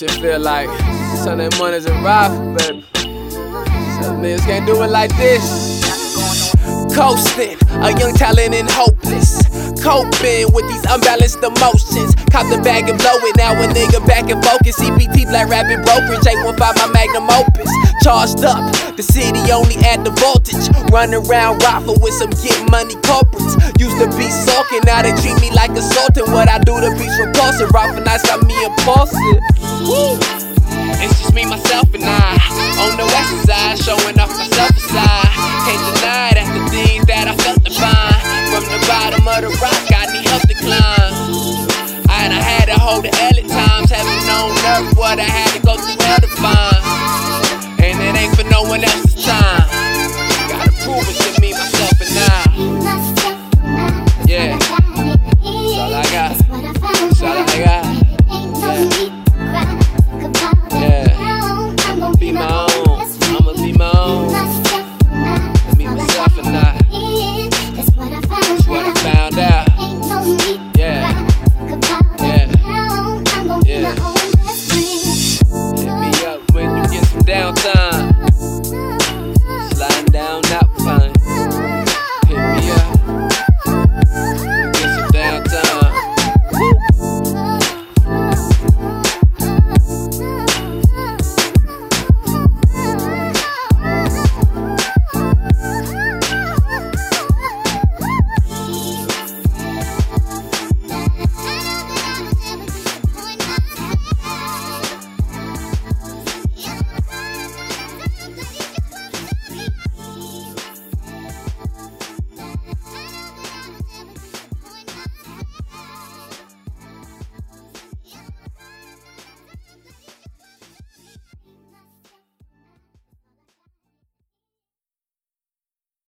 shit feel like Sunday mornings and rough, but some niggas can't do it like this. Coasting, a young talent and hopeless. Coping with these unbalanced emotions. Cop the bag and blow it. Now a nigga back in focus. CPT Black Rabbit Brokerage. 815 my magnum opus. Charged up, the city only at the voltage. Run around raffle with some get money corporates. Used to be sulking, now they treat me like a sultan. What I do to beats repulsive. Raffle nights got me impulsive. It's just me, myself, and I. own up what I had to go through hell to find. And it ain't for no one else